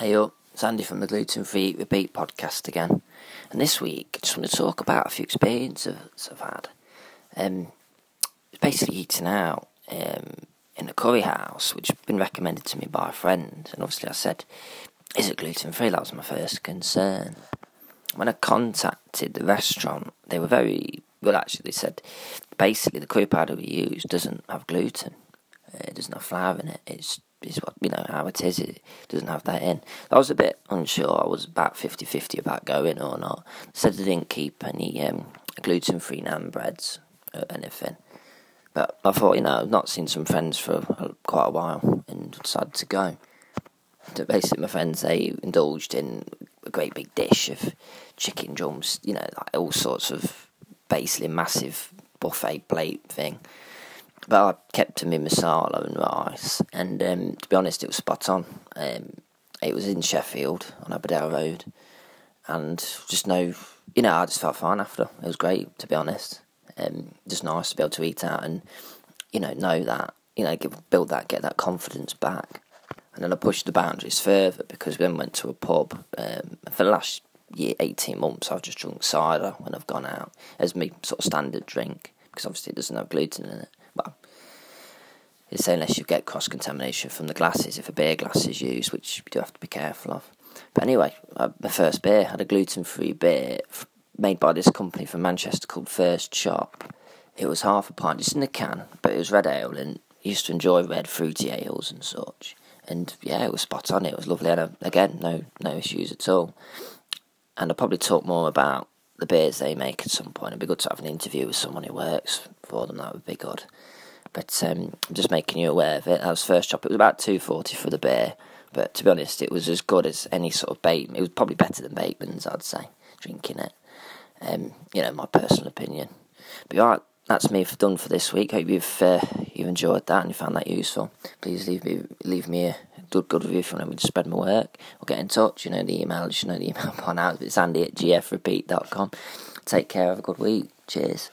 Hey up, it's Andy from the Gluten Free Repeat podcast again. And this week, I just want to talk about a few experiences I've had. Um, basically eating out um, in a curry house, which has been recommended to me by a friend. And obviously, I said, Is it gluten free? That was my first concern. When I contacted the restaurant, they were very well, actually, they said basically the curry powder we use doesn't have gluten, it doesn't have flour in it. It's is what you know how it is. It doesn't have that in. I was a bit unsure. I was about 50-50 about going or not. Said they didn't keep any um, gluten free naan breads or anything. But I thought, you know, I've not seen some friends for quite a while and decided to go. So basically, my friends they indulged in a great big dish of chicken drums, you know, like all sorts of basically massive buffet plate thing but I kept to my masala and rice, and um, to be honest, it was spot on. Um, it was in Sheffield on Abbeydale Road, and just no, you know, I just felt fine after. It was great, to be honest. Um, just nice to be able to eat out and, you know, know that, you know, give, build that, get that confidence back. And then I pushed the boundaries further because we then went to a pub. Um, for the last year, 18 months, I've just drunk cider when I've gone out as my sort of standard drink because obviously it doesn't have gluten in it it's unless you get cross contamination from the glasses if a beer glass is used, which you do have to be careful of. But anyway, uh, my first beer had a gluten free beer made by this company from Manchester called First Chop. It was half a pint, just in a can, but it was red ale, and I used to enjoy red fruity ales and such. And yeah, it was spot on. It was lovely, and uh, again, no no issues at all. And I'll probably talk more about the beers they make at some point. It'd be good to have an interview with someone who works for them. That would be good. But um, I'm just making you aware of it. That was First Chop. It was about two forty for the beer, but to be honest, it was as good as any sort of bait. It was probably better than Bateman's, I'd say. Drinking it, um, you know, my personal opinion. But right, that's me for, done for this week. Hope you've uh, you've enjoyed that and you found that useful. Please leave me leave me a good good review if you want me to spread my work or get in touch. You know the email. You know the email by now. It's Andy at gfrepeat.com. Take care. Have a good week. Cheers.